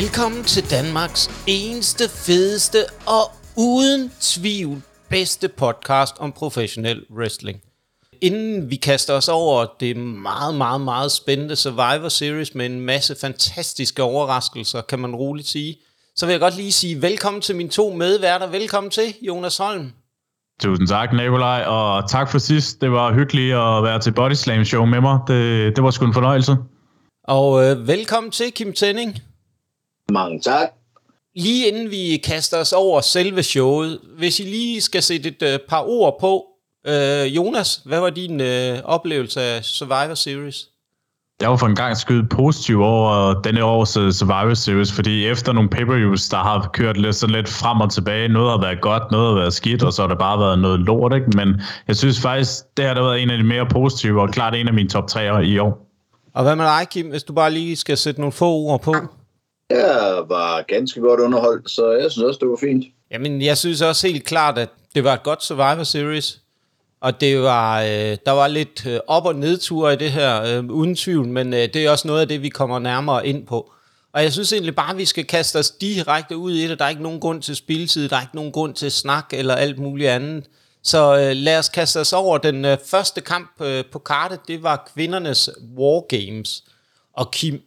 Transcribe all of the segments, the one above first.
Velkommen til Danmarks eneste, fedeste og uden tvivl bedste podcast om professionel wrestling. Inden vi kaster os over det meget, meget, meget spændende Survivor Series med en masse fantastiske overraskelser, kan man roligt sige, så vil jeg godt lige sige velkommen til mine to medværter. Velkommen til, Jonas Holm. Tusind tak, Nikolaj, og tak for sidst. Det var hyggeligt at være til Body Slam Show med mig. Det, det var sgu en fornøjelse. Og øh, velkommen til, Kim Tenning. Mange tak. Lige inden vi kaster os over selve showet, hvis I lige skal sætte et øh, par ord på, øh, Jonas, hvad var din øh, oplevelse af Survivor Series? Jeg var for en gang skyde positiv over denne års uh, Survivor Series, fordi efter nogle pay-per-views, der har kørt lidt, sådan lidt frem og tilbage, noget har været godt, noget har været skidt, og så har det bare været noget lort, ikke? Men jeg synes faktisk, det har der været en af de mere positive, og klart en af mine top 3'er i år. Og hvad med dig, Kim, hvis du bare lige skal sætte nogle få ord på? Jeg var ganske godt underholdt, så jeg synes også, det var fint. Jamen, jeg synes også helt klart, at det var et godt Survivor Series. Og det var, øh, der var lidt øh, op- og nedture i det her, øh, uden tvivl, men øh, det er også noget af det, vi kommer nærmere ind på. Og jeg synes egentlig bare, at vi skal kaste os direkte ud i det. Der er ikke nogen grund til spilletid, der er ikke nogen grund til snak eller alt muligt andet. Så øh, lad os kaste os over den øh, første kamp øh, på kartet. Det var kvindernes War Games. Og Kim,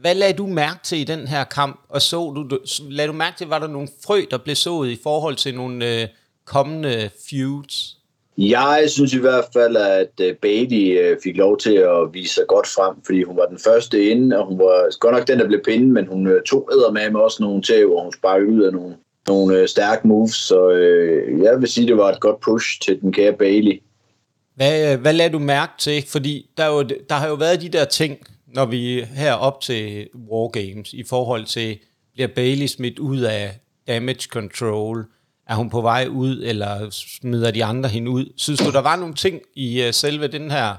hvad lagde du mærke til i den her kamp? Og så du, lagde du mærke til, var der nogle frø, der blev sået i forhold til nogle øh, kommende feuds? Jeg synes i hvert fald, at øh, Bailey øh, fik lov til at vise sig godt frem, fordi hun var den første inde, og hun var godt nok den, der blev pindet, men hun øh, tog med med også nogle tæv, og hun sparkede ud af nogle, nogle stærke moves, så øh, jeg vil sige, det var et godt push til den kære Bailey. Hvad, hvad lader du mærke til? Fordi der, er jo, der har jo været de der ting, når vi her op til War Games, i forhold til, bliver Bailey smidt ud af damage control, er hun på vej ud, eller smider de andre hende ud? Synes du, der var nogle ting i uh, selve den her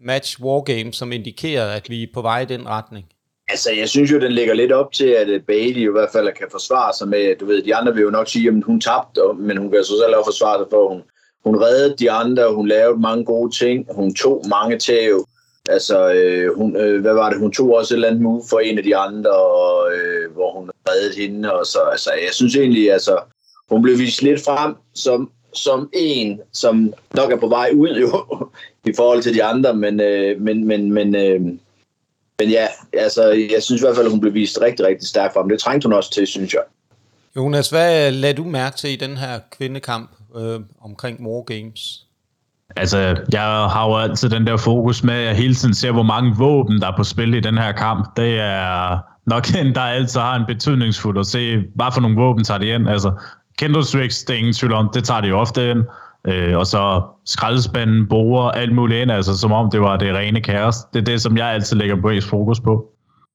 match War Game, som indikerede, at vi er på vej i den retning? Altså, jeg synes jo, den ligger lidt op til, at øh, Bailey i hvert fald kan forsvare sig med, du ved, de andre vil jo nok sige, at hun tabte, men hun kan så selv også forsvare sig for, hun, hun reddede de andre, hun lavede mange gode ting, hun tog mange tæv, Altså, øh, hun, øh, hvad var det? Hun tog også et eller andet move for en af de andre, og, øh, hvor hun reddede hende. Og så, altså, jeg synes egentlig, altså, hun blev vist lidt frem som, som en, som nok er på vej ud jo, i forhold til de andre, men, øh, men, men, men, øh, men ja, altså, jeg synes i hvert fald, hun blev vist rigtig, rigtig stærk frem. Det trængte hun også til, synes jeg. Jonas, hvad lagde du mærke til i den her kvindekamp øh, omkring More Games? Altså, jeg har jo altid den der fokus med, at jeg hele tiden ser, hvor mange våben, der er på spil i den her kamp. Det er nok en, der altid har en betydningsfuld at se, hvad for nogle våben tager de ind. Altså, Candlesticks, det er ingen tvivl om, det tager de jo ofte ind. Øh, og så skraldespanden, borer, alt muligt ind, altså som om det var det rene kaos. Det er det, som jeg altid lægger mest fokus på.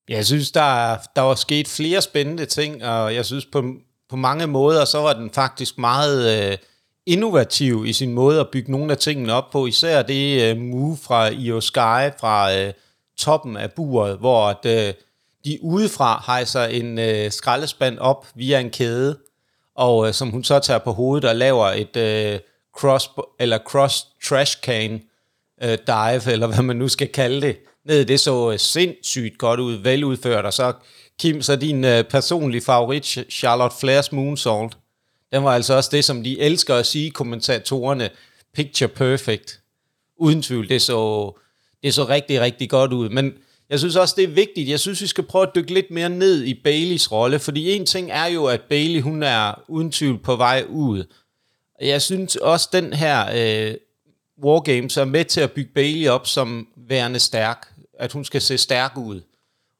Jeg synes, der, der var sket flere spændende ting, og jeg synes på, på mange måder, så var den faktisk meget... Øh, innovativ i sin måde at bygge nogle af tingene op på. Især det uh, move fra Io Sky fra uh, toppen af buret, hvor at, uh, de udefra hejser en uh, skraldespand op via en kæde, og uh, som hun så tager på hovedet og laver et uh, cross, eller cross trash can uh, dive, eller hvad man nu skal kalde det. Ned, det så uh, sindssygt godt ud, veludført, og så Kim, så din uh, personlige favorit, Charlotte Flairs Moonsault. Den var altså også det, som de elsker at sige, kommentatorerne, picture perfect. Uden tvivl, det så, det så rigtig, rigtig godt ud. Men jeg synes også, det er vigtigt. Jeg synes, vi skal prøve at dykke lidt mere ned i Baileys rolle, fordi en ting er jo, at Bailey, hun er uden tvivl på vej ud. Jeg synes også, den her øh, Wargames er med til at bygge Bailey op som værende stærk. At hun skal se stærk ud.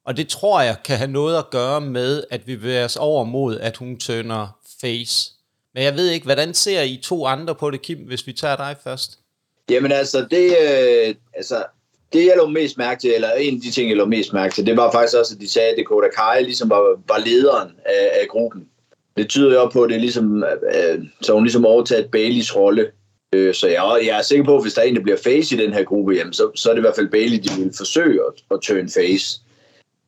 Og det tror jeg kan have noget at gøre med, at vi bevæger os over mod, at hun tønder face. Men jeg ved ikke, hvordan ser I to andre på det, Kim, hvis vi tager dig først? Jamen altså, det, øh, altså, det jeg lå mest mærke til, eller en af de ting, jeg lå mest mærke til, det var faktisk også, at de sagde, at Dakota Kai ligesom var, var lederen af, af gruppen. Det tyder jo på, at det er ligesom, øh, så hun ligesom overtaget Baileys rolle. Øh, så jeg, jeg er sikker på, at hvis der er en, der bliver face i den her gruppe, jamen, så, så er det i hvert fald Bailey, de vil forsøge at, at turn face.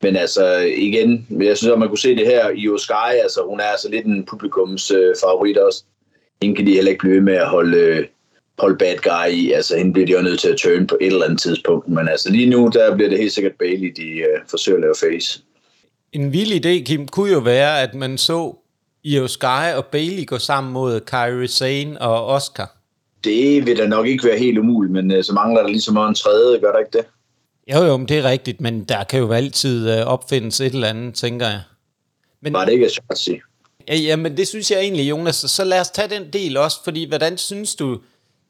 Men altså igen, jeg synes, at man kunne se det her i Sky, altså hun er altså lidt en publikums øh, favorit også. Hende kan de heller ikke blive med at holde, øh, holde bad guy i. Altså hende bliver de jo nødt til at turn på et eller andet tidspunkt. Men altså lige nu, der bliver det helt sikkert Bailey, de øh, forsøger at lave face. En vild idé, Kim, kunne jo være, at man så Io Sky og Bailey gå sammen mod Kyrie Sane og Oscar. Det vil da nok ikke være helt umuligt, men øh, så mangler der ligesom en tredje, gør der ikke det? Jo, jo, men det er rigtigt, men der kan jo altid øh, opfindes et eller andet, tænker jeg. Men, Var det ikke sige? Ja, ja, men det synes jeg egentlig, Jonas. Så lad os tage den del også, fordi hvordan synes du,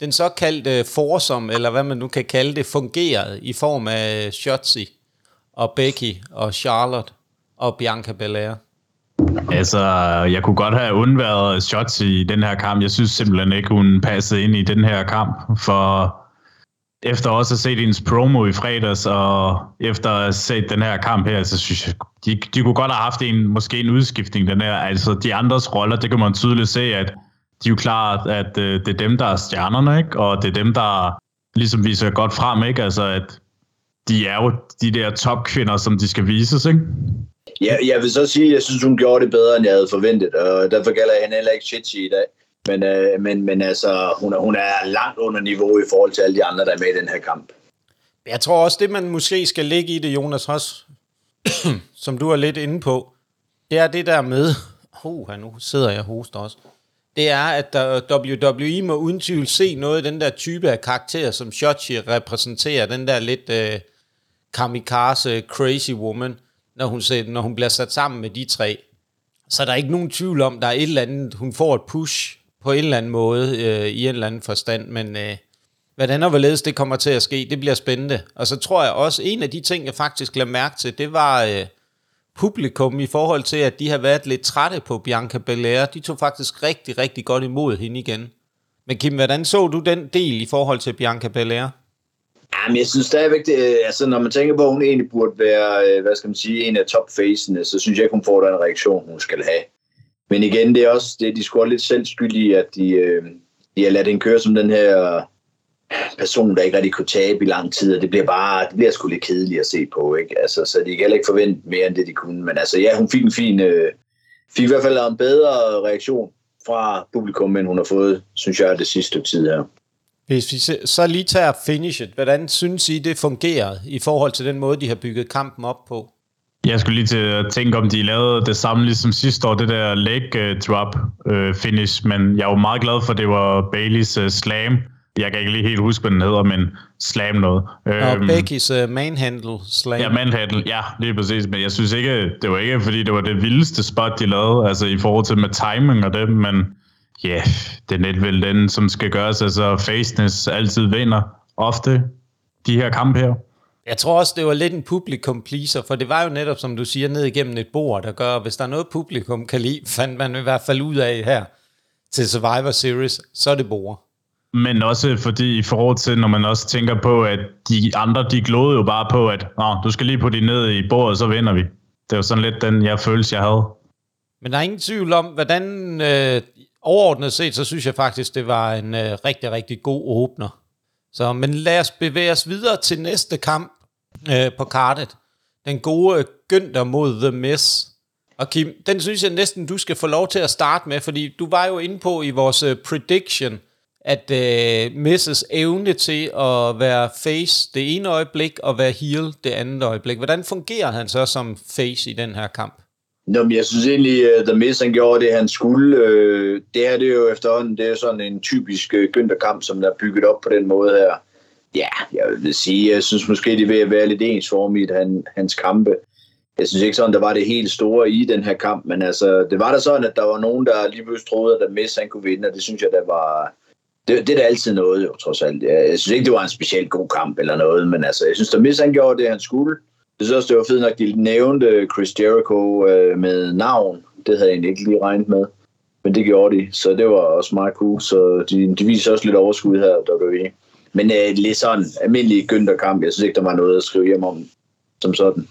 den såkaldte forsom, eller hvad man nu kan kalde det, fungerede i form af Shotzi og Becky og Charlotte og Bianca Belair? Altså, jeg kunne godt have undværet shots i den her kamp. Jeg synes simpelthen ikke, hun passede ind i den her kamp. For efter også at se hendes promo i fredags, og efter at have set den her kamp her, så synes jeg, de, de kunne godt have haft en, måske en udskiftning, den her. Altså, de andres roller, det kan man tydeligt se, at de er jo klart, at øh, det er dem, der er stjernerne, ikke? Og det er dem, der ligesom viser godt frem, ikke? Altså, at de er jo de der topkvinder, som de skal vises, ikke? Ja, jeg vil så sige, at jeg synes, hun gjorde det bedre, end jeg havde forventet, og derfor gælder jeg hende heller ikke shit i dag. Men, øh, men, men altså, hun er, hun er langt under niveau i forhold til alle de andre, der er med i den her kamp. Jeg tror også, det man måske skal ligge i det, Jonas også, som du er lidt inde på, det er det der med, oh, nu sidder jeg hoster også, det er, at WWE må uden tvivl se noget af den der type af karakter, som Shotzi repræsenterer, den der lidt øh, kamikaze, crazy woman, når hun, når hun bliver sat sammen med de tre. Så der er ikke nogen tvivl om, der er et eller andet, hun får et push på en eller anden måde, øh, i en eller anden forstand, men øh, hvordan og hvorledes det kommer til at ske, det bliver spændende. Og så tror jeg også, en af de ting, jeg faktisk lagde mærke til, det var øh, publikum i forhold til, at de har været lidt trætte på Bianca Belair. De tog faktisk rigtig, rigtig godt imod hende igen. Men Kim, hvordan så du den del i forhold til Bianca Belair? Jamen, jeg synes stadigvæk, det, øh, altså, når man tænker på, at hun egentlig burde være, øh, hvad skal man sige, en af topfacene, så synes jeg ikke, hun får den reaktion, hun skal have. Men igen, det er også, det, de skulle lidt selvskyldige, at de, øh, de har ladt den køre som den her person, der ikke rigtig kunne tabe i lang tid, og det bliver bare, det bliver sgu lidt kedeligt at se på, ikke? Altså, så de kan heller ikke forvente mere end det, de kunne. Men altså, ja, hun fik en fin, øh, fik i hvert fald en bedre reaktion fra publikum, end hun har fået, synes jeg, det sidste tid her. Hvis vi så lige tager finishet, hvordan synes I, det fungerede i forhold til den måde, de har bygget kampen op på? Jeg skulle lige til at tænke, om de lavede det samme ligesom sidste år, det der leg drop øh, finish, men jeg var meget glad for, at det var Baileys uh, slam. Jeg kan ikke lige helt huske, hvad den hedder, men slam noget. Og øhm, Becky's uh, manhandle slam. Ja, manhandle, ja, lige præcis. Men jeg synes ikke, det var ikke, fordi det var det vildeste spot, de lavede, altså i forhold til med timing og det, men ja, yeah, det er net vel den, som skal gøres. Altså, faceness altid vinder ofte de her kampe her. Jeg tror også, det var lidt en publikum pleaser, for det var jo netop, som du siger, ned igennem et bord, der gør, hvis der er noget publikum kan lide, fandt man i hvert fald ud af her til Survivor Series, så er det bord. Men også fordi i forhold til, når man også tænker på, at de andre, de glodede jo bare på, at Nå, du skal lige på de ned i bordet, så vinder vi. Det var sådan lidt den, jeg følelse, jeg havde. Men der er ingen tvivl om, hvordan øh, overordnet set, så synes jeg faktisk, det var en øh, rigtig, rigtig god åbner. Så, men lad os bevæge os videre til næste kamp øh, på kartet. Den gode Günther mod The Miss. Og Kim, den synes jeg næsten, du skal få lov til at starte med, fordi du var jo inde på i vores øh, prediction, at øh, Misses evne til at være face det ene øjeblik, og være heel det andet øjeblik. Hvordan fungerer han så som face i den her kamp? Nå, men jeg synes egentlig, at The Miz han gjorde det, han skulle. Øh, det er det jo efterhånden, det er sådan en typisk øh, Günther-kamp, som der er bygget op på den måde her. Ja, jeg vil sige, jeg synes måske, det vil være lidt ensformigt, han, hans kampe. Jeg synes ikke sådan, der var det helt store i den her kamp, men altså, det var da sådan, at der var nogen, der lige pludselig troede, at Miz han kunne vinde, og det synes jeg, der var, det, det er da altid noget, jo, trods alt. Jeg, jeg synes ikke, det var en specielt god kamp eller noget, men altså, jeg synes, at Miz han gjorde det, han skulle. Jeg synes også, det var fedt nok, at de nævnte Chris Jericho øh, med navn. Det havde jeg egentlig ikke lige regnet med. Men det gjorde de, så det var også meget cool. Så de, de viser også lidt overskud her, WWE. Men øh, lidt sådan almindelig Günther-kamp. Jeg synes ikke, der var noget at skrive hjem om som sådan.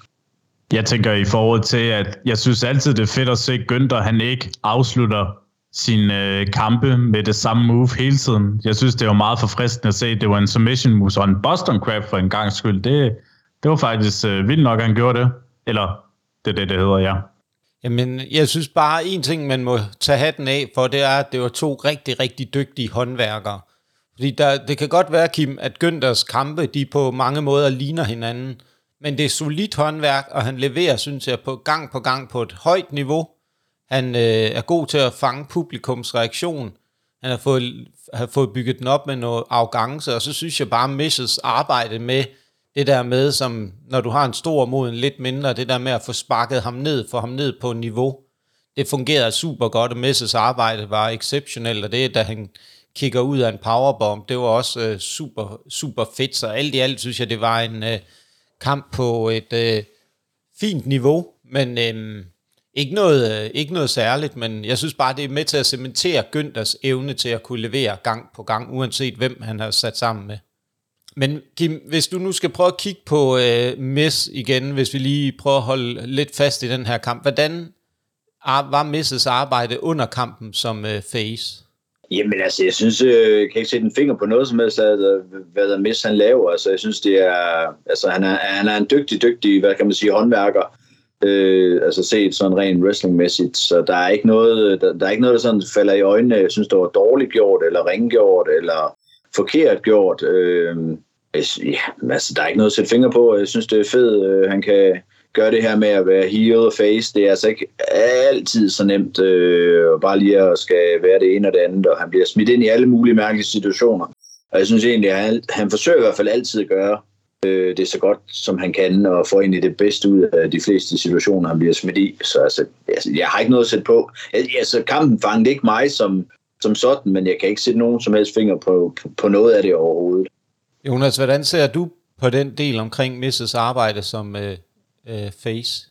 Jeg tænker i forhold til, at jeg synes altid, det er fedt at se Günther, han ikke afslutter sine øh, kampe med det samme move hele tiden. Jeg synes, det var meget forfriskende at se, at det var en submission move og en Boston Crab for en gang skyld. Det, det var faktisk øh, vildt nok, at han gjorde det. Eller det er det, det hedder, ja. Jamen, jeg synes bare, en ting, man må tage hatten af for, det er, at det var to rigtig, rigtig dygtige håndværkere. Fordi der, det kan godt være, Kim, at Günters kampe, de på mange måder ligner hinanden. men det er solidt håndværk, og han leverer, synes jeg, på gang på gang på et højt niveau. Han øh, er god til at fange publikums reaktion. Han har fået, har fået bygget den op med noget arrogance, og så synes jeg bare, Misses arbejde med det der med, som når du har en stor mod en lidt mindre, det der med at få sparket ham ned, få ham ned på niveau, det fungerede super godt, og Messes arbejde var exceptionelt, og det, da han kigger ud af en powerbomb, det var også øh, super, super fedt, så alt i alt synes jeg, det var en øh, kamp på et øh, fint niveau, men øh, ikke, noget, øh, ikke noget særligt, men jeg synes bare, det er med til at cementere Günthers evne til at kunne levere gang på gang, uanset hvem han har sat sammen med. Men Kim, hvis du nu skal prøve at kigge på øh, Miss igen, hvis vi lige prøver at holde lidt fast i den her kamp, hvordan var Misses arbejde under kampen som øh, face? Jamen altså, jeg synes, øh, jeg kan ikke sætte en finger på noget som helst, at, hvad der Miss han laver. Altså, jeg synes, det er, altså, han er, han er en dygtig, dygtig, hvad kan man sige, håndværker. Øh, altså set sådan rent wrestlingmæssigt, så der er ikke noget, der, der er ikke noget, der sådan falder i øjnene. Jeg synes, det var dårligt gjort, eller ringgjort, eller forkert gjort. Øh, ja, altså, der er ikke noget at sætte fingre på. Jeg synes, det er fedt, øh, han kan gøre det her med at være heel og face. Det er altså ikke altid så nemt øh, bare lige at skal være det ene og det andet, og han bliver smidt ind i alle mulige mærkelige situationer. Og jeg synes egentlig, at han, han forsøger i hvert fald altid at gøre øh, det så godt, som han kan, og få egentlig det bedste ud af de fleste situationer, han bliver smidt i. Så altså, altså, jeg har ikke noget at sætte på. Altså, altså kampen fangede ikke mig som, som sådan, men jeg kan ikke sætte nogen som helst finger på, på, på noget af det overhovedet. Jonas, hvordan ser du på den del omkring Misses arbejde som øh, øh, face?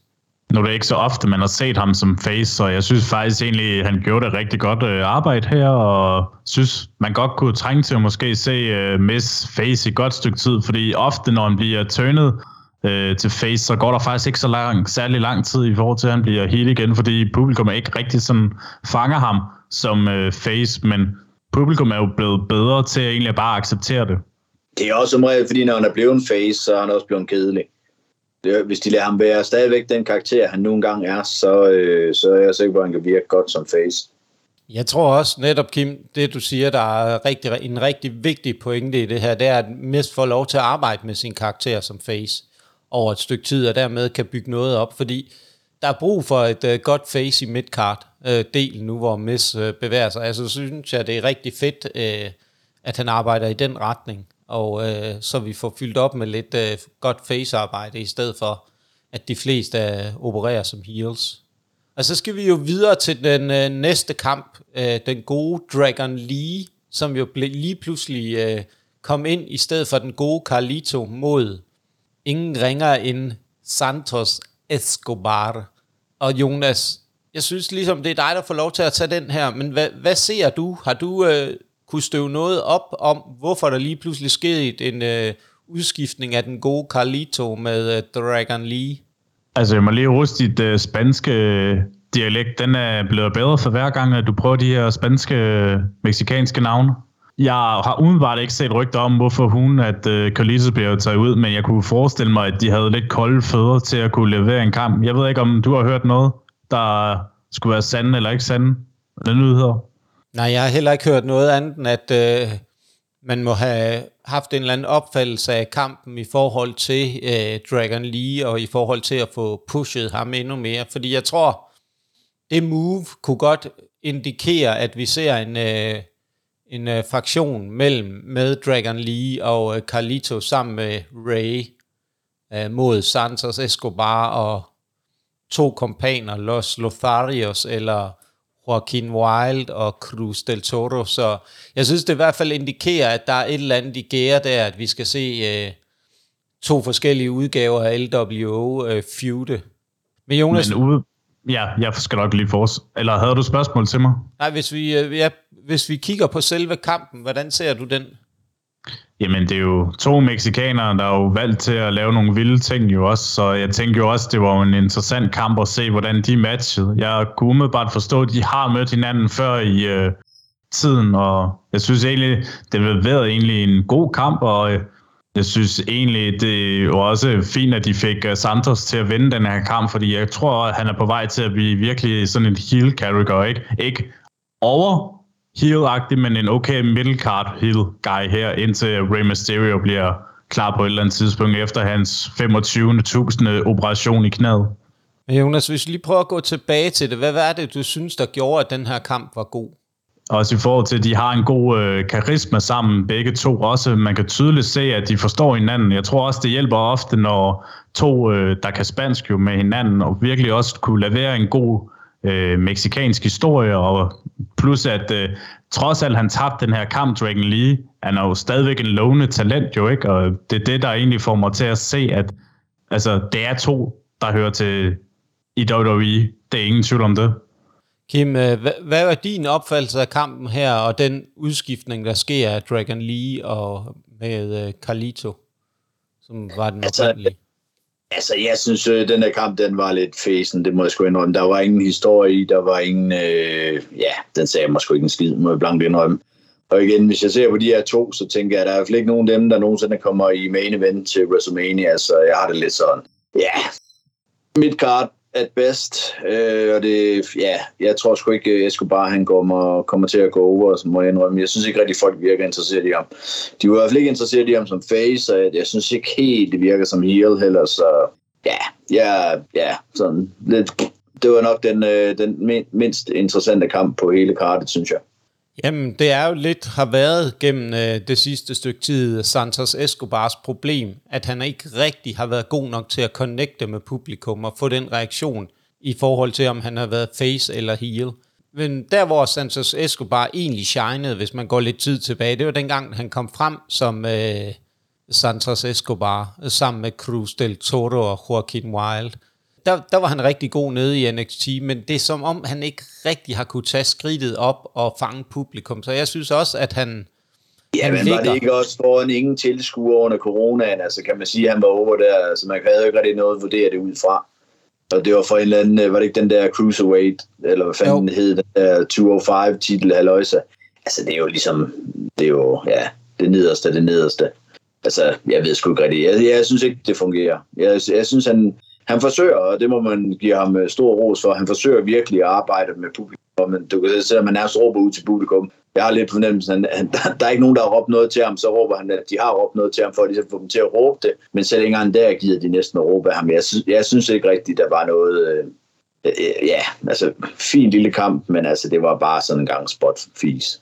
Nu er det ikke så ofte, man har set ham som face, så jeg synes faktisk egentlig, at han gjorde det rigtig godt øh, arbejde her, og synes, man godt kunne trænge til at måske se øh, Miss face i et godt stykke tid, fordi ofte, når han bliver turnet øh, til face, så går der faktisk ikke så lang, særlig lang tid i forhold til, at han bliver helt igen, fordi publikum er ikke rigtig sådan fanger ham som øh, face, men publikum er jo blevet bedre til at egentlig bare acceptere det. Det er også som regel, fordi når han er blevet en face, så er han også blevet kedelig. Det, hvis de lader ham være stadigvæk den karakter, han nogle gange er, så, øh, så er jeg sikker på, at han kan virke godt som face. Jeg tror også netop, Kim, det du siger, der er rigtig, en rigtig vigtig pointe i det her, det er, at Mist får lov til at arbejde med sin karakter som face over et stykke tid, og dermed kan bygge noget op, fordi der er brug for et uh, godt face i midcard uh, øh, del nu, hvor Miss uh, bevæger sig. Altså synes jeg, det er rigtig fedt, uh, at han arbejder i den retning og øh, så vi får fyldt op med lidt øh, godt facearbejde, i stedet for, at de fleste øh, opererer som heels. Og så skal vi jo videre til den øh, næste kamp, øh, den gode Dragon Lee, som jo ble, lige pludselig øh, kom ind i stedet for den gode Carlito mod ingen ringer end Santos Escobar. Og Jonas, jeg synes ligesom, det er dig, der får lov til at tage den her, men hvad, hvad ser du? Har du øh, kunne støve noget op om, hvorfor der lige pludselig skete en øh, udskiftning af den gode Carlito med øh, Dragon Lee? Altså, jeg må lige ruste dit øh, spanske øh, dialekt. Den er blevet bedre for hver gang, at du prøver de her spanske, øh, meksikanske navne. Jeg har umiddelbart ikke set rygter om, hvorfor hun, at øh, Carlito bliver taget ud, men jeg kunne forestille mig, at de havde lidt kolde fødder til at kunne levere en kamp. Jeg ved ikke, om du har hørt noget, der skulle være sande eller ikke sande. Den nyheder. Nej, jeg har heller ikke hørt noget andet end, at øh, man må have haft en eller anden opfattelse af kampen i forhold til øh, Dragon Lee, og i forhold til at få pushet ham endnu mere. Fordi jeg tror, det move kunne godt indikere, at vi ser en, øh, en øh, fraktion mellem med Dragon Lee og øh, Carlito sammen med Ray øh, mod Santos Escobar og to kompaner, Los Lotharios eller Joaquin Wild og Cruz del Toro, så jeg synes, det i hvert fald indikerer, at der er et eller andet i gære der, at vi skal se øh, to forskellige udgaver af LWO øh, feude. Men Jonas... Men ude, ja, jeg skal nok lige for Eller havde du spørgsmål til mig? Nej, hvis vi, øh, ja, hvis vi kigger på selve kampen, hvordan ser du den? Jamen, det er jo to meksikanere, der er jo valgt til at lave nogle vilde ting jo også, så jeg tænker jo også, det var en interessant kamp at se, hvordan de matchede. Jeg kunne umiddelbart forstå, at de har mødt hinanden før i øh, tiden, og jeg synes egentlig, det har været egentlig en god kamp, og øh, jeg synes egentlig, det var også fint, at de fik øh, Santos til at vinde den her kamp, fordi jeg tror, at han er på vej til at blive virkelig sådan en heel character, ikke? Ikke over heel men en okay middle card heel guy her, indtil Rey Mysterio bliver klar på et eller andet tidspunkt efter hans 25.000 operation i knæet. Jonas, hvis vi lige prøver at gå tilbage til det, hvad var det, du synes, der gjorde, at den her kamp var god? Også i forhold til, at de har en god øh, karisma sammen, begge to også. Man kan tydeligt se, at de forstår hinanden. Jeg tror også, det hjælper ofte, når to, øh, der kan spansk jo med hinanden, og virkelig også kunne levere en god øh, meksikansk historie, og plus at øh, trods alt han tabte den her kamp, Dragon Lee, han er jo stadigvæk en lovende talent jo, ikke? Og det er det, der egentlig får mig til at se, at altså, det er to, der hører til i WWE. Det er ingen tvivl om det. Kim, øh, hvad, hvad er din opfattelse af kampen her, og den udskiftning, der sker af Dragon Lee og med uh, Carlito, som var den altså, oprindelige? Altså, jeg synes, at øh, den der kamp, den var lidt fæsen, det må jeg sgu indrømme. Der var ingen historie i, der var ingen... Øh, ja, den sagde jeg måske ikke en skid, må jeg blankt indrømme. Og igen, hvis jeg ser på de her to, så tænker jeg, at der er i hvert fald ikke nogen af dem, der nogensinde kommer i main event til WrestleMania, så jeg har det lidt sådan. Ja, mit kart at best, øh, og det, ja, jeg tror sgu ikke, øh, jeg skulle bare, han kommer, kommer til at gå over, så må jeg indrømme. Jeg synes ikke rigtig, folk virker interesseret i ham. De var i hvert fald ikke interesseret i ham som face, og jeg synes ikke helt, det virker som heel heller, så ja, ja, ja, sådan lidt, det var nok den, øh, den mindst interessante kamp på hele kartet, synes jeg. Jamen, det er jo lidt, har været gennem øh, det sidste stykke tid, Santos Escobars problem, at han ikke rigtig har været god nok til at connecte med publikum og få den reaktion i forhold til, om han har været face eller heel. Men der, hvor Santos Escobar egentlig shinede, hvis man går lidt tid tilbage, det var dengang, han kom frem som øh, Santos Escobar, sammen med Cruz del Toro og Joaquin Wilde der, der var han rigtig god nede i NXT, men det er som om, han ikke rigtig har kunne tage skridtet op og fange publikum. Så jeg synes også, at han... Ja, han men ligger... var det ikke også foran ingen tilskuer under coronaen? Altså kan man sige, at han var over der, altså man havde jo ikke rigtig noget at vurdere det ud fra. Og det var for en eller anden, var det ikke den der Cruiserweight, eller hvad fanden jo. hed, den der 205 titel, halløjsa. Altså det er jo ligesom, det er jo, ja, det nederste, det nederste. Altså, jeg ved sgu ikke rigtigt. Jeg, jeg synes ikke, det fungerer. Jeg, jeg synes, han, han forsøger, og det må man give ham øh, stor ros for, han forsøger virkelig at arbejde med publikum, men du kan se, at man nærmest råber ud til publikum. Jeg har lidt fornemmelsen, at der, der er ikke nogen, der har råbt noget til ham, så råber han, at de har råbt noget til ham, for ligesom at ligesom få dem til at råbe det, men selv ikke engang der giver de næsten at råbe af ham. Jeg synes, jeg synes ikke rigtigt, der var noget... Øh, øh, øh, ja, altså, fin lille kamp, men altså, det var bare sådan en gang spot fis.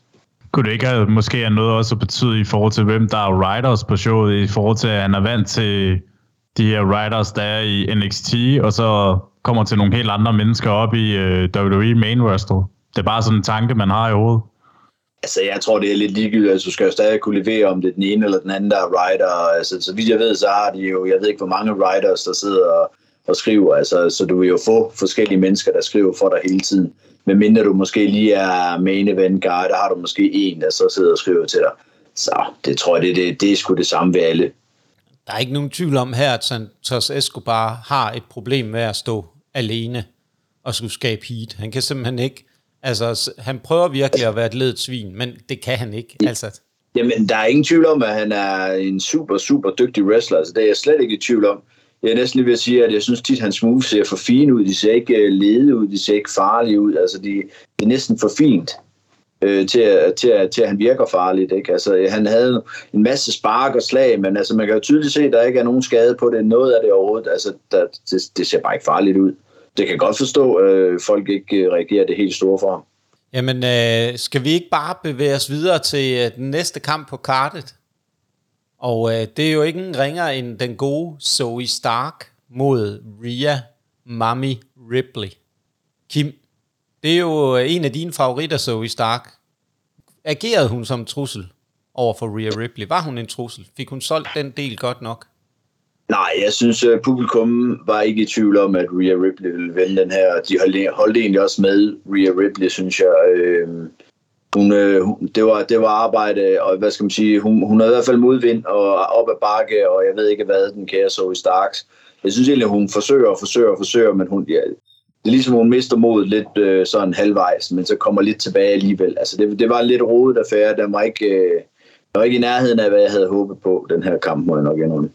Kunne det ikke have, måske have noget også at betyde i forhold til, hvem der er riders på showet, i forhold til, at han er vant til de her writers, der er i NXT, og så kommer til nogle helt andre mennesker op i øh, WWE main roster. Det er bare sådan en tanke, man har i hovedet. Altså, jeg tror, det er lidt ligegyldigt. Altså, du skal jo stadig kunne levere, om det er den ene eller den anden, der er writer. Altså, så vidt jeg ved, så har de jo, jeg ved ikke, hvor mange writers, der sidder og, og skriver. Altså, så du vil jo få forskellige mennesker, der skriver for dig hele tiden. Men mindre du måske lige er main event guy, der har du måske en, der så sidder og skriver til dig. Så det tror jeg, det, det, det er sgu det samme ved alle. Der er ikke nogen tvivl om her, at Santos Escobar har et problem med at stå alene og skulle skabe heat. Han kan simpelthen ikke, altså han prøver virkelig at være et ledet svin, men det kan han ikke. Altså. Jamen, der er ingen tvivl om, at han er en super, super dygtig wrestler. Altså, det er jeg slet ikke i tvivl om. Jeg er næsten lige ved at sige, at jeg synes tit, at hans moves ser for fine ud. De ser ikke øh, lede ud, de ser ikke farlige ud. Altså, de, de er næsten for fint øh, til, at, til, at, til at han virker farligt. Ikke? Altså, han havde en masse spark og slag, men altså, man kan jo tydeligt se, at der ikke er nogen skade på det. Noget af det overhovedet, altså, der, det, det ser bare ikke farligt ud. Det kan godt forstå, at øh, folk ikke øh, reagerer det helt store for ham. Jamen, øh, skal vi ikke bare bevæge os videre til øh, den næste kamp på kartet? Og øh, det er jo ikke en ringer end den gode Zoe Stark mod Rhea Mami Ripley. Kim, det er jo øh, en af dine favoritter, Zoe Stark. Agerede hun som en trussel over for Rhea Ripley? Var hun en trussel? Fik hun solgt den del godt nok? Nej, jeg synes, at publikum var ikke i tvivl om, at Rhea Ripley ville vinde den her. De holdt, holdt egentlig også med Rhea Ripley, synes jeg. Øhm, øh, hun, øh, det, var, det var arbejde, og hvad skal man sige, hun, hun havde i hvert fald modvind og op ad bakke, og jeg ved ikke hvad, den kære Zoe Starks. Jeg synes egentlig, at hun forsøger og forsøger og forsøger, men hun, ja, det er ligesom, hun mister modet lidt øh, sådan halvvejs, men så kommer lidt tilbage alligevel. Altså, det, det var lidt rodet affære. Den var ikke, øh, var ikke i nærheden af, hvad jeg havde håbet på, den her kamp, må jeg nok indrømme.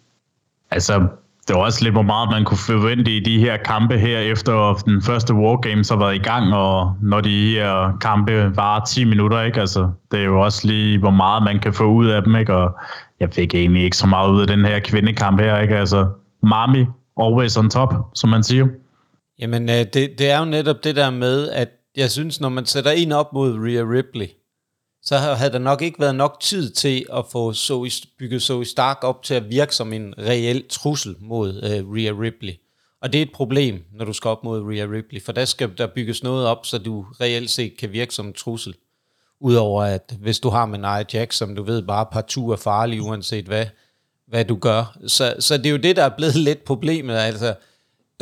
Altså, det var også lidt, hvor meget man kunne forvente i de her kampe her, efter den første Wargames har været i gang, og når de her kampe varer 10 minutter, ikke? Altså, det er jo også lige, hvor meget man kan få ud af dem, ikke? Og jeg fik egentlig ikke så meget ud af den her kvindekamp her, ikke? Altså, Mami, always on top, som man siger. Jamen, øh, det, det er jo netop det der med, at jeg synes, når man sætter en op mod Rhea Ripley, så havde der nok ikke været nok tid til at få Zoe, bygget Zoe Stark op til at virke som en reel trussel mod øh, Rhea Ripley. Og det er et problem, når du skal op mod Rhea Ripley, for der skal der bygges noget op, så du reelt set kan virke som en trussel. Udover at hvis du har med Nia Jax, som du ved bare partout er farlig, uanset hvad, hvad du gør. Så, så det er jo det, der er blevet lidt problemet. Altså,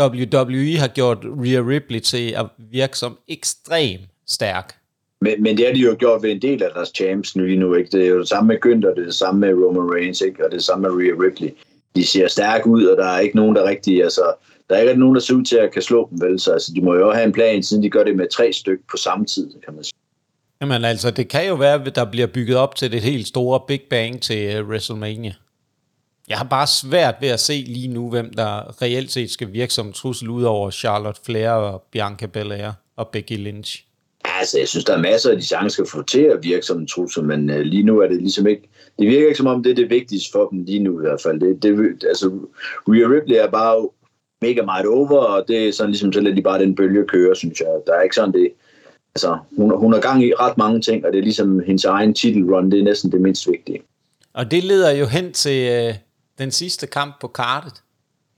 WWE har gjort Rhea Ripley til at virke som ekstrem stærk. Men, men det har de jo gjort ved en del af deres champs nu lige nu. Ikke? Det er jo det samme med Günther, det er det samme med Roman Reigns, ikke? og det er det samme med Rhea Ripley. De ser stærke ud, og der er ikke nogen, der rigtig... Altså, der er ikke nogen, der ser ud til at kan slå dem, vel? Så altså, de må jo have en plan, siden de gør det med tre stykker på samme tid, kan man sige. Jamen altså, det kan jo være, at der bliver bygget op til det helt store Big Bang til uh, WrestleMania. Jeg har bare svært ved at se lige nu, hvem der reelt set skal virke som trussel ud over Charlotte Flair og Bianca Belair og Becky Lynch. Altså, jeg synes, der er masser af de sange, skal få til at virke som en trussel, men uh, lige nu er det ligesom ikke... Det virker ikke som om, det er det vigtigste for dem lige nu i hvert fald. Det, det, altså, Rhea Ripley er bare mega meget over, og det er sådan ligesom, så lader de bare den bølge køre, synes jeg. Der er ikke sådan det... Altså, hun, hun har gang i ret mange ting, og det er ligesom hendes egen titelrun, det er næsten det mindst vigtige. Og det leder jo hen til uh, den sidste kamp på kartet.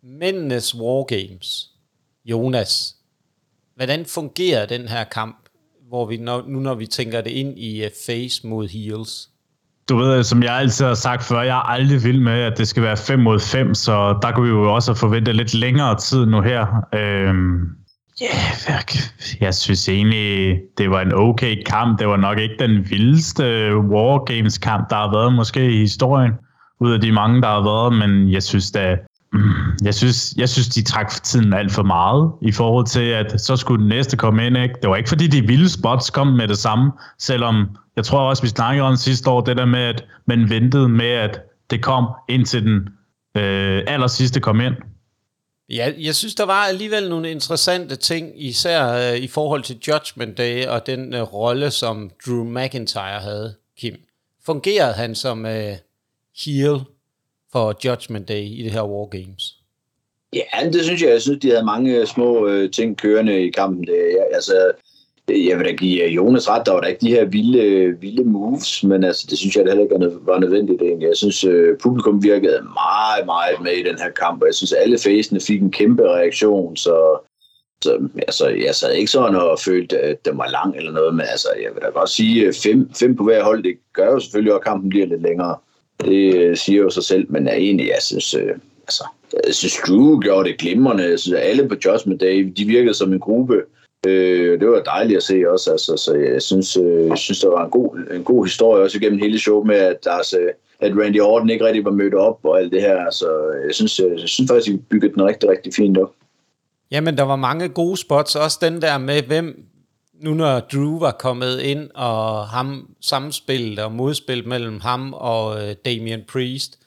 Mændenes Wargames. Jonas, hvordan fungerer den her kamp? hvor vi når, nu når vi tænker det ind i øh, face mod heels? Du ved, øh, som jeg altid har sagt før, jeg er aldrig vild med, at det skal være 5 mod 5, så der kunne vi jo også forvente lidt længere tid nu her. Øhm, yeah, jeg synes egentlig, det var en okay kamp. Det var nok ikke den vildeste øh, War Games kamp, der har været måske i historien, ud af de mange, der har været, men jeg synes da, mm, jeg synes, jeg synes, de trak for tiden alt for meget i forhold til, at så skulle den næste komme ind. Ikke? Det var ikke fordi, de vilde spots kom med det samme, selvom jeg tror også, vi snakkede om sidste år, det der med, at man ventede med, at det kom indtil den øh, aller sidste kom ind. Ja, jeg synes, der var alligevel nogle interessante ting, især øh, i forhold til Judgment Day og den øh, rolle, som Drew McIntyre havde, Kim. Fungerede han som øh, heel for Judgment Day i det her War Games? Ja, altså, det synes jeg. Jeg synes, de havde mange øh, små øh, ting kørende i kampen. Det, jeg, altså, øh, jeg vil da give øh, Jonas ret, der var der ikke de her vilde, vilde moves, men altså, det synes jeg det heller ikke var nødvendigt egentlig. Jeg synes, øh, publikum virkede meget, meget med i den her kamp, og jeg synes, alle facene fik en kæmpe reaktion, så, så altså, jeg sad ikke sådan og følte, at den var lang eller noget, men altså, jeg vil da godt sige, fem, fem på hver hold, det gør jo selvfølgelig, at kampen bliver lidt længere. Det øh, siger jo sig selv, men er egentlig, jeg synes, øh, altså, jeg synes, Drew gjorde det glimrende. Jeg synes, at alle på Judgment Day, de virkede som en gruppe. Øh, det var dejligt at se også, altså, så jeg synes, øh, jeg synes, der var en god, en god historie også igennem hele showet med, at, deres, at Randy Orton ikke rigtig var mødt op og alt det her. Så jeg synes, jeg, jeg synes faktisk, at vi byggede den rigtig, rigtig fint op. Jamen, der var mange gode spots, også den der med, hvem, nu når Drew var kommet ind, og ham samspillet og modspillet mellem ham og øh, Damian Priest,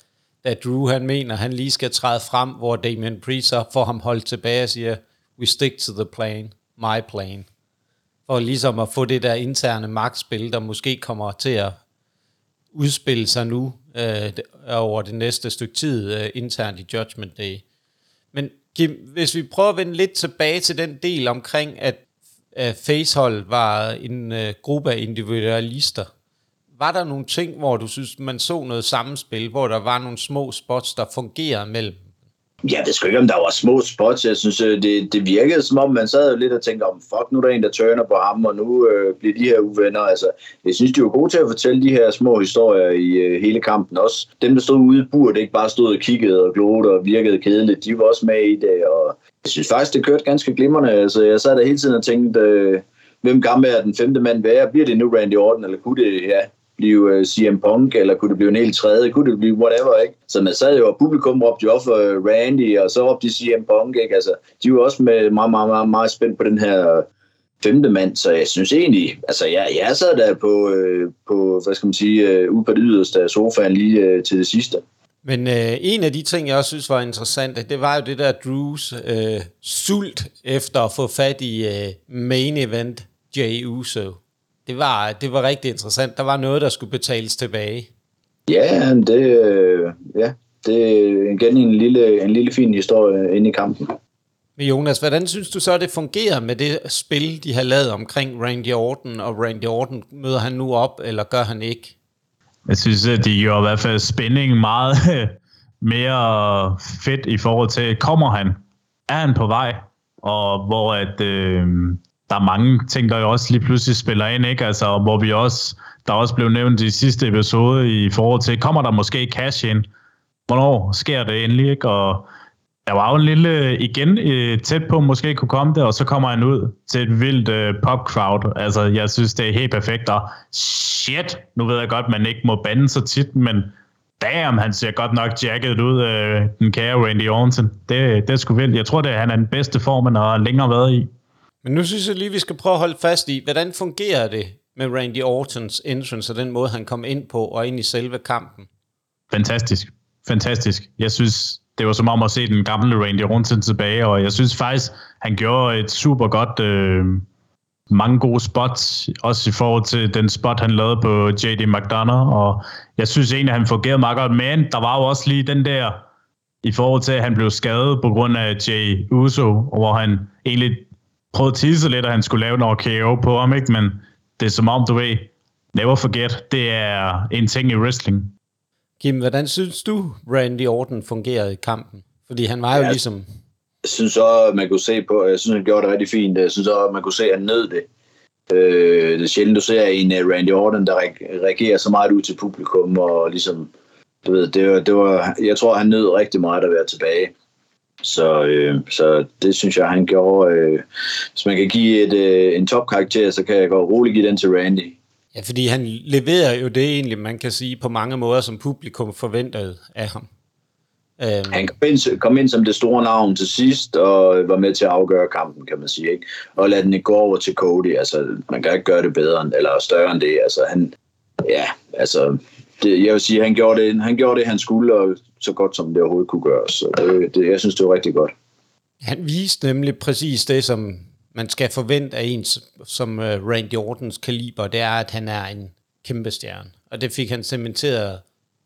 da Drew han mener, han lige skal træde frem, hvor Damian Priest så får ham holdt tilbage og siger, we stick to the plan, my plan. For ligesom at få det der interne magtspil, der måske kommer til at udspille sig nu øh, over det næste stykke tid øh, internt i Judgment Day. Men Kim, hvis vi prøver at vende lidt tilbage til den del omkring, at øh, facehold var en øh, gruppe af individualister. Var der nogle ting, hvor du synes, man så noget sammenspil, hvor der var nogle små spots, der fungerede mellem jeg ved sgu ikke, om der var små spots. Jeg synes, øh, det, det virkede som om, man sad lidt og tænkte, om fuck, nu er der en, der tørner på ham, og nu øh, bliver de her uvenner. Altså, jeg synes, de var gode til at fortælle de her små historier i øh, hele kampen også. Dem, der stod ude i bur, det ikke bare stod og kiggede og glodede og virkede kedeligt, de var også med i det, og jeg synes faktisk, det kørte ganske glimrende. Altså, jeg sad der hele tiden og tænkte, øh, hvem gammel er den femte mand være? Bliver det nu Randy Orton, eller kunne det, ja, blive øh, uh, CM Punk, eller kunne det blive en helt tredje, kunne det blive whatever, ikke? Så man sad jo, og publikum råbte jo op for øh, Randy, og så råbte de CM Punk, ikke? Altså, de var også med meget, meget, meget, meget spændt på den her femte mand, så jeg synes egentlig, altså jeg, jeg sad der på, øh, på hvad skal man sige, øh, ude på det yderste af sofaen lige øh, til det sidste. Men øh, en af de ting, jeg også synes var interessant, det var jo det der Drews øh, sult efter at få fat i øh, main event Jay Uso. Det var, det var rigtig interessant. Der var noget, der skulle betales tilbage. Ja, det, øh, ja, det er igen en lille, en lille fin historie inde i kampen. Men Jonas, hvordan synes du så, det fungerer med det spil, de har lavet omkring Randy Orton, og Randy Orton møder han nu op, eller gør han ikke? Jeg synes, at de gjorde i hvert fald spændingen meget mere fedt i forhold til, kommer han? Er han på vej? Og hvor at, øh, der er mange ting, der jo også lige pludselig spiller ind, ikke? Altså, hvor vi også, der også blev nævnt i sidste episode i forhold til, kommer der måske cash ind? Hvornår sker det endelig, ikke? Og der var jo en lille, igen, øh, tæt på måske kunne komme der, og så kommer han ud til et vildt øh, pop-crowd. Altså, jeg synes, det er helt perfekt, og shit, nu ved jeg godt, man ikke må bande så tit, men damn, han ser godt nok jacket ud, øh, den kære Randy Orton. Det, det er sgu vildt. Jeg tror, det er, han er den bedste form, han har længere været i. Men nu synes jeg lige, vi skal prøve at holde fast i, hvordan fungerer det med Randy Ortons entrance og den måde, han kom ind på og ind i selve kampen? Fantastisk. Fantastisk. Jeg synes, det var som om at se den gamle Randy Orton tilbage, og jeg synes faktisk, han gjorde et super godt, øh, mange gode spots, også i forhold til den spot, han lavede på J.D. McDonough, og jeg synes egentlig, han fungerede meget godt, men der var jo også lige den der, i forhold til, at han blev skadet på grund af Jay Uso, hvor han egentlig prøvede at tisse lidt, at han skulle lave en KO på ham, ikke? men det er som om, du ved, never forget, det er en ting i wrestling. Kim, hvordan synes du, Randy Orton fungerede i kampen? Fordi han var jo ja, ligesom... Jeg synes også, man kunne se på, jeg synes, han gjorde det rigtig fint. Jeg synes også, man kunne se, at han nød det. Øh, det er sjældent, du ser en uh, Randy Orton, der reagerer så meget ud til publikum, og ligesom, du ved, det var, det var, jeg tror, han nød rigtig meget at være tilbage. Så, øh, så det synes jeg, han gjorde. Øh, hvis man kan give et, øh, en topkarakter, så kan jeg godt roligt give den til Randy. Ja, fordi han leverer jo det egentlig, man kan sige, på mange måder, som publikum forventede af ham. Um, han kom ind, kom ind som det store navn til sidst, og var med til at afgøre kampen, kan man sige. Ikke? Og lade den ikke gå over til Cody. Altså, man kan ikke gøre det bedre, eller større end det. Altså, han, ja, altså, det, jeg vil sige, han gjorde, det, han gjorde det, han skulle, og så godt som det overhovedet kunne gøres. Så det, det, jeg synes, det var rigtig godt. Han viste nemlig præcis det, som man skal forvente af en som uh, Randy Ortons kaliber, det er, at han er en kæmpe stjerne. Og det fik han cementeret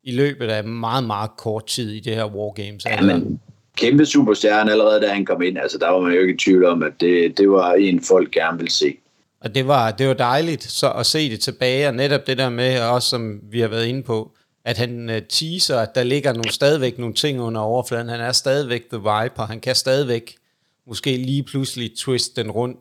i løbet af meget, meget kort tid i det her Wargames. Ja, men kæmpe superstjerne allerede, da han kom ind. Altså, der var man jo ikke i tvivl om, at det, det var en, folk gerne ville se. Og det var, det var dejligt så at se det tilbage, og netop det der med, også som vi har været inde på, at han uh, teaser, at der ligger nogle, stadigvæk nogle ting under overfladen. Han er stadigvæk The Viper. Han kan stadigvæk måske lige pludselig twist den rundt.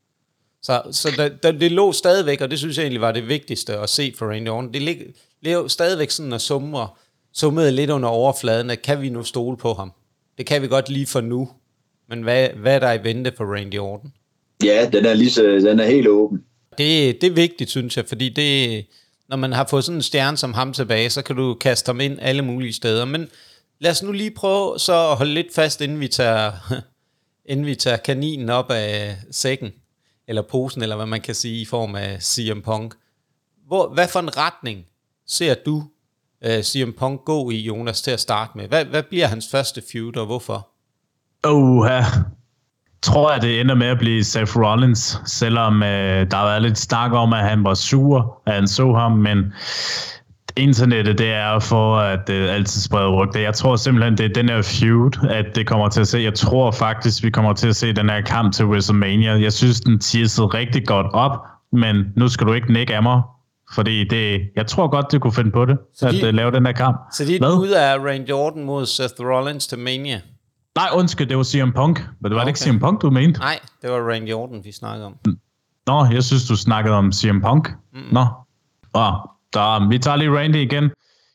Så, så der, der, det lå stadigvæk, og det synes jeg egentlig var det vigtigste at se for Randy Orton. Det lå stadigvæk sådan og summer, summede lidt under overfladen, at kan vi nu stole på ham? Det kan vi godt lige for nu. Men hvad, hvad er der i vente for Randy Orton? Ja, den er, lige så, den er helt åben. Det, det er vigtigt, synes jeg, fordi det, når man har fået sådan en stjerne som ham tilbage, så kan du kaste ham ind alle mulige steder. Men lad os nu lige prøve så at holde lidt fast, inden vi tager, inden vi tager kaninen op af sækken, eller posen, eller hvad man kan sige, i form af CM Punk. Hvor, hvad for en retning ser du uh, øh, CM Punk gå i, Jonas, til at starte med? Hvad, hvad bliver hans første feud, og hvorfor? Oha. tror jeg, det ender med at blive Seth Rollins, selvom uh, der har været lidt snak om, at han var sur, at han så ham, men internettet, det er for at det altid sprede rygter. Jeg tror simpelthen, det er den her feud, at det kommer til at se. Jeg tror faktisk, vi kommer til at se den her kamp til WrestleMania. Jeg synes, den tissede rigtig godt op, men nu skal du ikke nikke af mig, fordi det, jeg tror godt, du kunne finde på det, så de, at uh, lave den her kamp. Så de er ude af Randy Orton mod Seth Rollins til Mania? Nej, undskyld, det var CM Punk. Men det var okay. det ikke CM Punk, du mente? Nej, det var Randy Orton, vi snakkede om. Nå, jeg synes, du snakkede om CM Punk. Mm. Nå, oh, så vi tager lige Randy igen.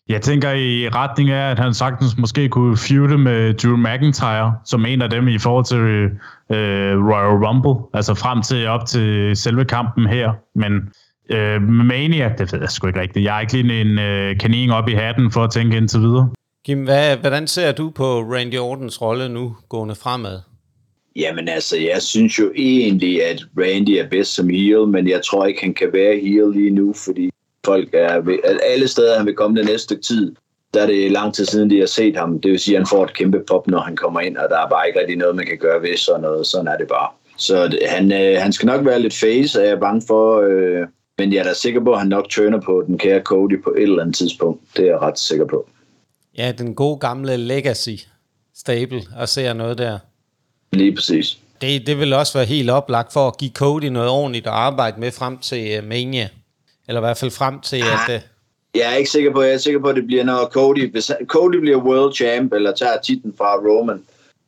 Jeg tænker i retning af, at han sagtens måske kunne feude med Drew McIntyre, som en af dem i forhold til øh, Royal Rumble, altså frem til op til selve kampen her. Men øh, Mania, det ved jeg sgu ikke rigtigt. Jeg er ikke lige en øh, kanin op i hatten for at tænke indtil videre. Kim, hvad, hvordan ser du på Randy Ortons rolle nu gående fremad? Jamen altså, jeg synes jo egentlig, at Randy er bedst som heel, men jeg tror ikke, han kan være heel lige nu, fordi folk er ved, alle steder, han vil komme den næste tid, der er det lang tid siden, de har set ham. Det vil sige, at han får et kæmpe pop, når han kommer ind, og der er bare ikke rigtig noget, man kan gøre ved sådan noget. Sådan er det bare. Så det, han, øh, han skal nok være lidt face, er jeg bange for. Øh, men jeg er da sikker på, at han nok turner på den kære Cody på et eller andet tidspunkt. Det er jeg ret sikker på. Ja, den gode gamle legacy stable, og ser noget der. Lige præcis. Det, det vil også være helt oplagt for at give Cody noget ordentligt at arbejde med frem til uh, Mania. Eller i hvert fald frem til, at... Uh, jeg er ikke sikker på, jeg er sikker på, at det bliver, når Cody, hvis Cody bliver world champ, eller tager titlen fra Roman,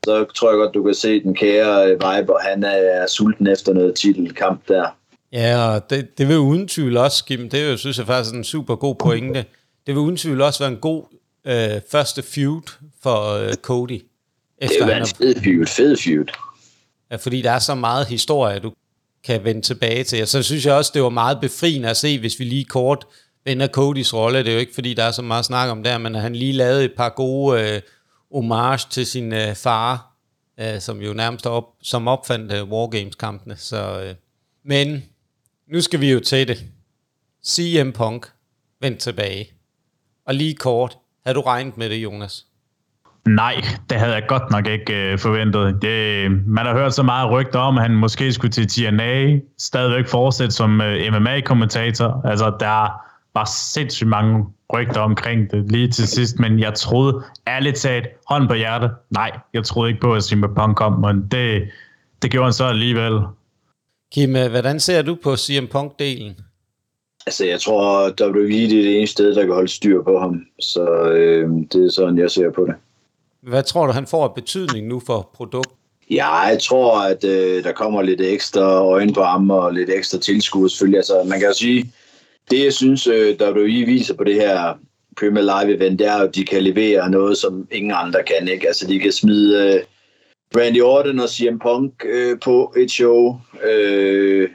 så tror jeg godt, du kan se den kære Vibe, og han er sulten efter noget titelkamp der. Ja, og det, det vil uden tvivl også, Kim, det er jo, synes jeg faktisk er en super god pointe. Det vil uden tvivl også være en god øh, første feud for øh, Cody. Efter det er en fed feud, fed feud. Ja, fordi der er så meget historie, du kan vende tilbage til. Og så synes jeg også, det var meget befriende at se, hvis vi lige kort vender Codys rolle. Det er jo ikke, fordi der er så meget snak om der, men han lige lavede et par gode øh, homage til sin øh, far, øh, som jo nærmest op, som opfandt øh, Wargames-kampene. Så, øh. Men nu skal vi jo til det. CM Punk vend tilbage. Og lige kort, havde du regnet med det, Jonas? Nej, det havde jeg godt nok ikke øh, forventet. Det, man har hørt så meget rygter om, at han måske skulle til TNA, stadigvæk fortsætte som øh, MMA-kommentator. Altså, der var sindssygt mange rygter omkring det lige til sidst, men jeg troede ærligt talt, hånd på hjertet, nej, jeg troede ikke på, at CM Punk kom, men det, det gjorde han så alligevel. Kim, øh, hvordan ser du på CM Punk-delen? Altså, jeg tror, WWE det er det eneste sted, der kan holde styr på ham. Så øh, det er sådan, jeg ser på det. Hvad tror du, han får af betydning nu for produkt? Ja, jeg tror, at øh, der kommer lidt ekstra øjne på ham og lidt ekstra tilskud selvfølgelig. Altså, man kan jo sige, det jeg synes, øh, WWE viser på det her Premier Live event, det er at de kan levere noget, som ingen andre kan. Ikke? Altså, de kan smide øh, Randy Orton og CM Punk øh, på et show. Øh,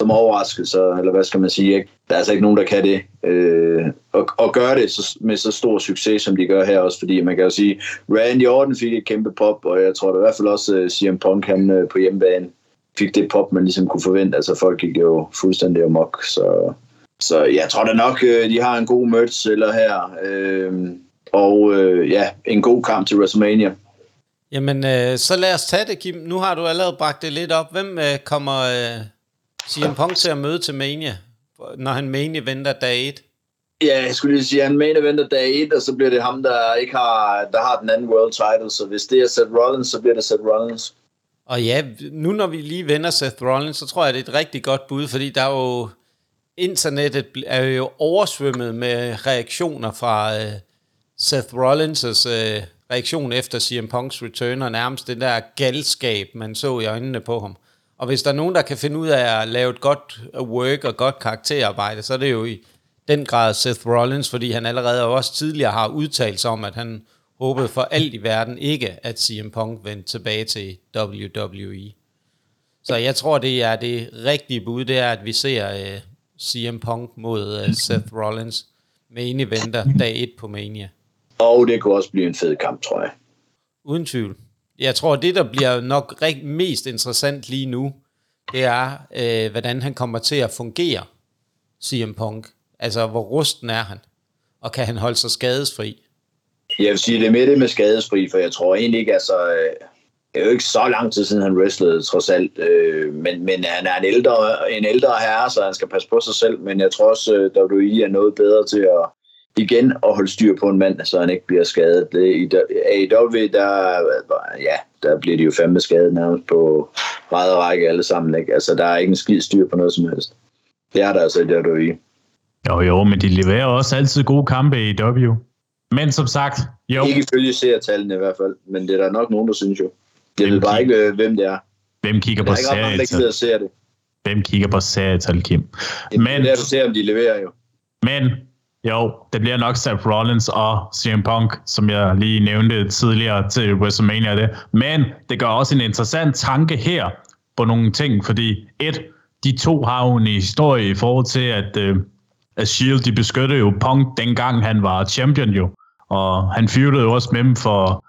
som overraskelser, eller hvad skal man sige. Ikke? Der er altså ikke nogen, der kan det. Øh, og, og gøre det så, med så stor succes, som de gør her også, fordi man kan jo sige, Randy Orton fik et kæmpe pop, og jeg tror da i hvert fald også, øh, uh, CM Punk han uh, på hjemmebane fik det pop, man ligesom kunne forvente. Altså folk gik jo fuldstændig amok, så, så jeg tror da nok, uh, de har en god merch eller her, Øh, og øh, ja, en god kamp til WrestleMania. Jamen, øh, så lad os tage det, Kim. Nu har du allerede bragt det lidt op. Hvem øh, kommer øh, CM Punk til at møde til Mania, når han Mania venter dag 1? Ja, jeg skulle lige sige, at han main eventer dag 1, og så bliver det ham, der ikke har, der har den anden world title. Så hvis det er Seth Rollins, så bliver det Seth Rollins. Og ja, nu når vi lige vender Seth Rollins, så tror jeg, det er et rigtig godt bud, fordi der er jo... Internettet er jo oversvømmet med reaktioner fra uh, Seth Rollins' uh, reaktion efter CM Punk's return, og nærmest det der galskab, man så i øjnene på ham. Og hvis der er nogen, der kan finde ud af at lave et godt work og godt karakterarbejde, så er det jo i den grad Seth Rollins, fordi han allerede også tidligere har udtalt sig om, at han håbede for alt i verden ikke, at CM Punk vendte tilbage til WWE. Så jeg tror, det er det rigtige bud, det er, at vi ser uh, øh, CM Punk mod uh, Seth Rollins main eventer dag 1 på Mania. Og det kunne også blive en fed kamp, tror jeg. Uden tvivl. Jeg tror, det, der bliver nok mest interessant lige nu, det er, øh, hvordan han kommer til at fungere, CM Punk. Altså, hvor rusten er han? Og kan han holde sig skadesfri? Jeg vil sige, det er med det med skadesfri, for jeg tror egentlig ikke, altså... Øh, det er jo ikke så lang tid siden, han wrestlede, trods alt. Øh, men, men han er en ældre, en ældre herre, så han skal passe på sig selv. Men jeg tror også, øh, at WWE er noget bedre til at igen at holde styr på en mand, så han ikke bliver skadet. Det, I AEW, der, ja, der bliver de jo fandme skadet nærmest på meget række alle sammen. Ikke? Altså, der er ikke en skid styr på noget som helst. Det er der altså i WWE. Jo, jo, men de leverer også altid gode kampe i W. Men som sagt, jo. Ikke ifølge seertallene i hvert fald, men det er der nok nogen, der synes jo. Jeg hvem ved bare ikke, øh, hvem det er. Hvem kigger på serietal? Der ser det. Hvem kigger på serietal, Kim? Men, det er, du ser, om de leverer jo. Men jo, det bliver nok Seth Rollins og CM Punk, som jeg lige nævnte tidligere til WrestleMania. Det. Men det gør også en interessant tanke her på nogle ting, fordi et, de to har jo en historie i forhold til, at, uh, at Shield de beskyttede jo Punk dengang han var champion jo, og han fyrede jo også med dem for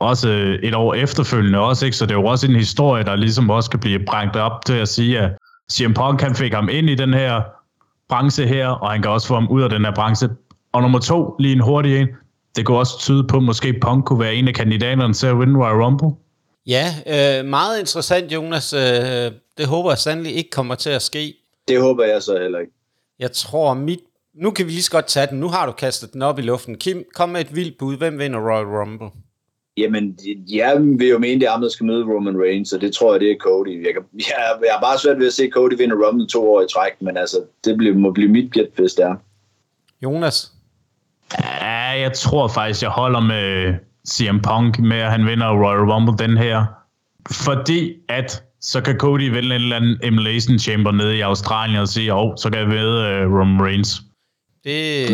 også øh, et år efterfølgende også, ikke? så det er jo også en historie, der ligesom også kan blive brængt op til at sige, at CM Punk han fik ham ind i den her branche her, og han kan også få ham ud af den her branche. Og nummer to, lige en hurtig en, det kunne også tyde på, at måske Punk kunne være en af kandidaterne til at vinde Royal Rumble. Ja, øh, meget interessant, Jonas. Øh, det håber jeg sandelig ikke kommer til at ske. Det håber jeg så heller ikke. Jeg tror, mit... Nu kan vi lige så godt tage den. Nu har du kastet den op i luften. Kim, kom med et vildt bud. Hvem vinder Royal Rumble? Jamen, jeg vil jo mene, det er ham, der skal møde Roman Reigns, og det tror jeg, det er Cody. Jeg, kan, jeg, jeg har bare svært ved at se Cody vinde Rumble to år i træk, men altså, det bliver, må blive mit gæt, hvis det er. Jonas? Ja, jeg tror faktisk, jeg holder med CM Punk med, at han vinder Royal Rumble den her. Fordi at så kan Cody vælge en eller anden Emulation Chamber nede i Australien og sige, åh, oh, så kan jeg ved uh, Roman Reigns. Det,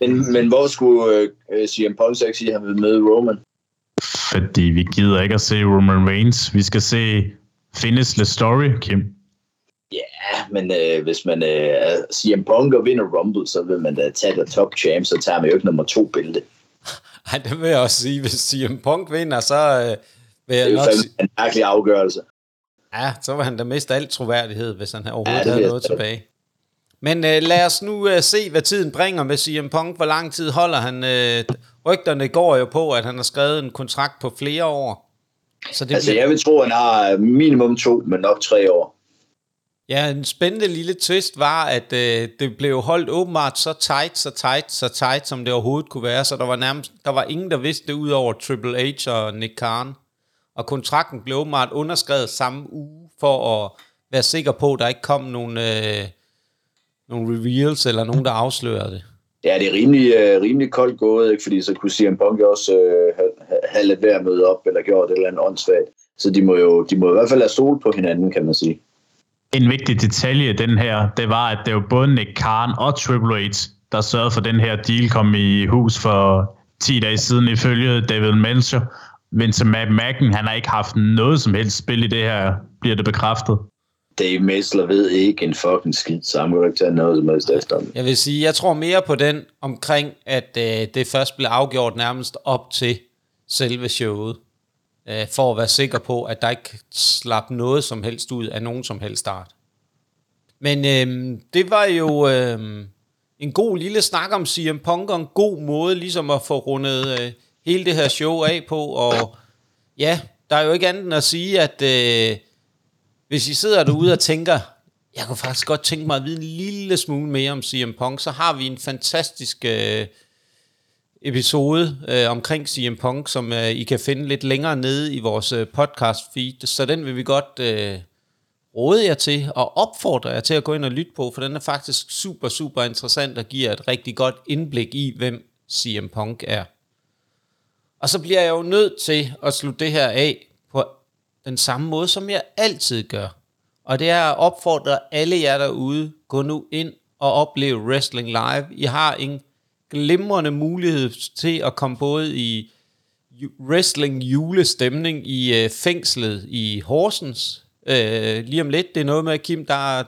men, men, men hvor skulle uh, CM Punk så ikke sige, at han vil møde Roman? Fordi vi gider ikke at se Roman Reigns. Vi skal se Finish the Story, Kim. Ja, men øh, hvis man øh, CM Punk og vinder Rumble, så vil man da tage det top champ, så tager man jo ikke nummer to bælte. Ej, det vil jeg også sige. Hvis CM Punk vinder, så øh, vil jeg det er nok en mærkelig afgørelse. Ja, så vil han da miste al troværdighed, hvis han overhovedet ja, havde noget tilbage. Men øh, lad os nu øh, se, hvad tiden bringer med CM Punk. Hvor lang tid holder han? Øh, rygterne går jo på, at han har skrevet en kontrakt på flere år. Så det altså, bliver... jeg vil tro, at han har minimum to, men nok tre år. Ja, en spændende lille twist var, at øh, det blev holdt åbenbart så tight, så tight, så tight, som det overhovedet kunne være, så der var nærmest, der var ingen, der vidste det ud over Triple H og Nick Khan. Og kontrakten blev åbenbart underskrevet samme uge, for at være sikker på, at der ikke kom nogen, øh, nogen reveals, eller nogen, der afslører det. Ja, det er rimelig, øh, rimelig koldt gået, ikke? fordi så kunne CM Punk også øh, have, have lavet at møde op, eller gjort et eller andet åndssvagt. Så de må jo de må i hvert fald have sol på hinanden, kan man sige. En vigtig detalje den her, det var, at det var både Nick Khan og Triple H, der sørgede for, at den her deal kom i hus for 10 dage siden, ifølge David Melcher. Vince McMahon, han har ikke haft noget som helst spil i det her, bliver det bekræftet. Dave Messler ved ikke en fucking skid, så han må ikke tage noget som helst efter Jeg vil sige, jeg tror mere på den omkring, at øh, det først bliver afgjort nærmest op til selve showet øh, for at være sikker på, at der ikke slap noget som helst ud af nogen som helst start. Men øh, det var jo øh, en god lille snak om CM Punk, og en god måde ligesom at få rundet øh, hele det her show af på, og ja, der er jo ikke andet end at sige, at øh, hvis I sidder derude og tænker, jeg kunne faktisk godt tænke mig at vide en lille smule mere om CM Punk, så har vi en fantastisk øh, episode øh, omkring CM Punk, som øh, I kan finde lidt længere nede i vores øh, podcast feed, så den vil vi godt øh, råde jer til og opfordre jer til at gå ind og lytte på, for den er faktisk super, super interessant og giver et rigtig godt indblik i, hvem CM Punk er. Og så bliver jeg jo nødt til at slutte det her af den samme måde, som jeg altid gør. Og det er at opfordre alle jer derude, gå nu ind og opleve wrestling live. I har en glimrende mulighed til at komme både i wrestling julestemning i øh, fængslet i Horsens. Øh, lige om lidt, det er noget med, Kim, der er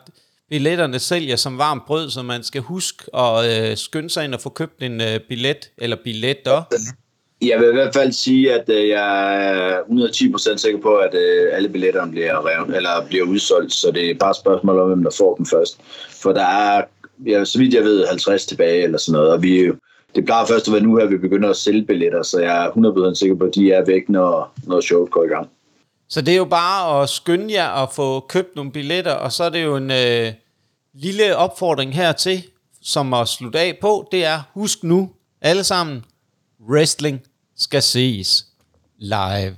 billetterne sælger som varmt brød, så man skal huske at øh, skynde sig ind og få købt en øh, billet, eller billetter. Jeg vil i hvert fald sige, at øh, jeg er 110% sikker på, at øh, alle billetterne bliver, revet, eller bliver udsolgt, så det er bare et spørgsmål om, hvem der får dem først. For der er ja, så vidt jeg ved, 50 tilbage eller sådan noget, og vi det plejer først at være nu her, vi begynder at sælge billetter, så jeg er 100% sikker på, at de er væk, når, når showet går i gang. Så det er jo bare at skynde jer at få købt nogle billetter, og så er det jo en øh, lille opfordring hertil, som at slutte af på, det er, husk nu alle sammen, wrestling skal ses live.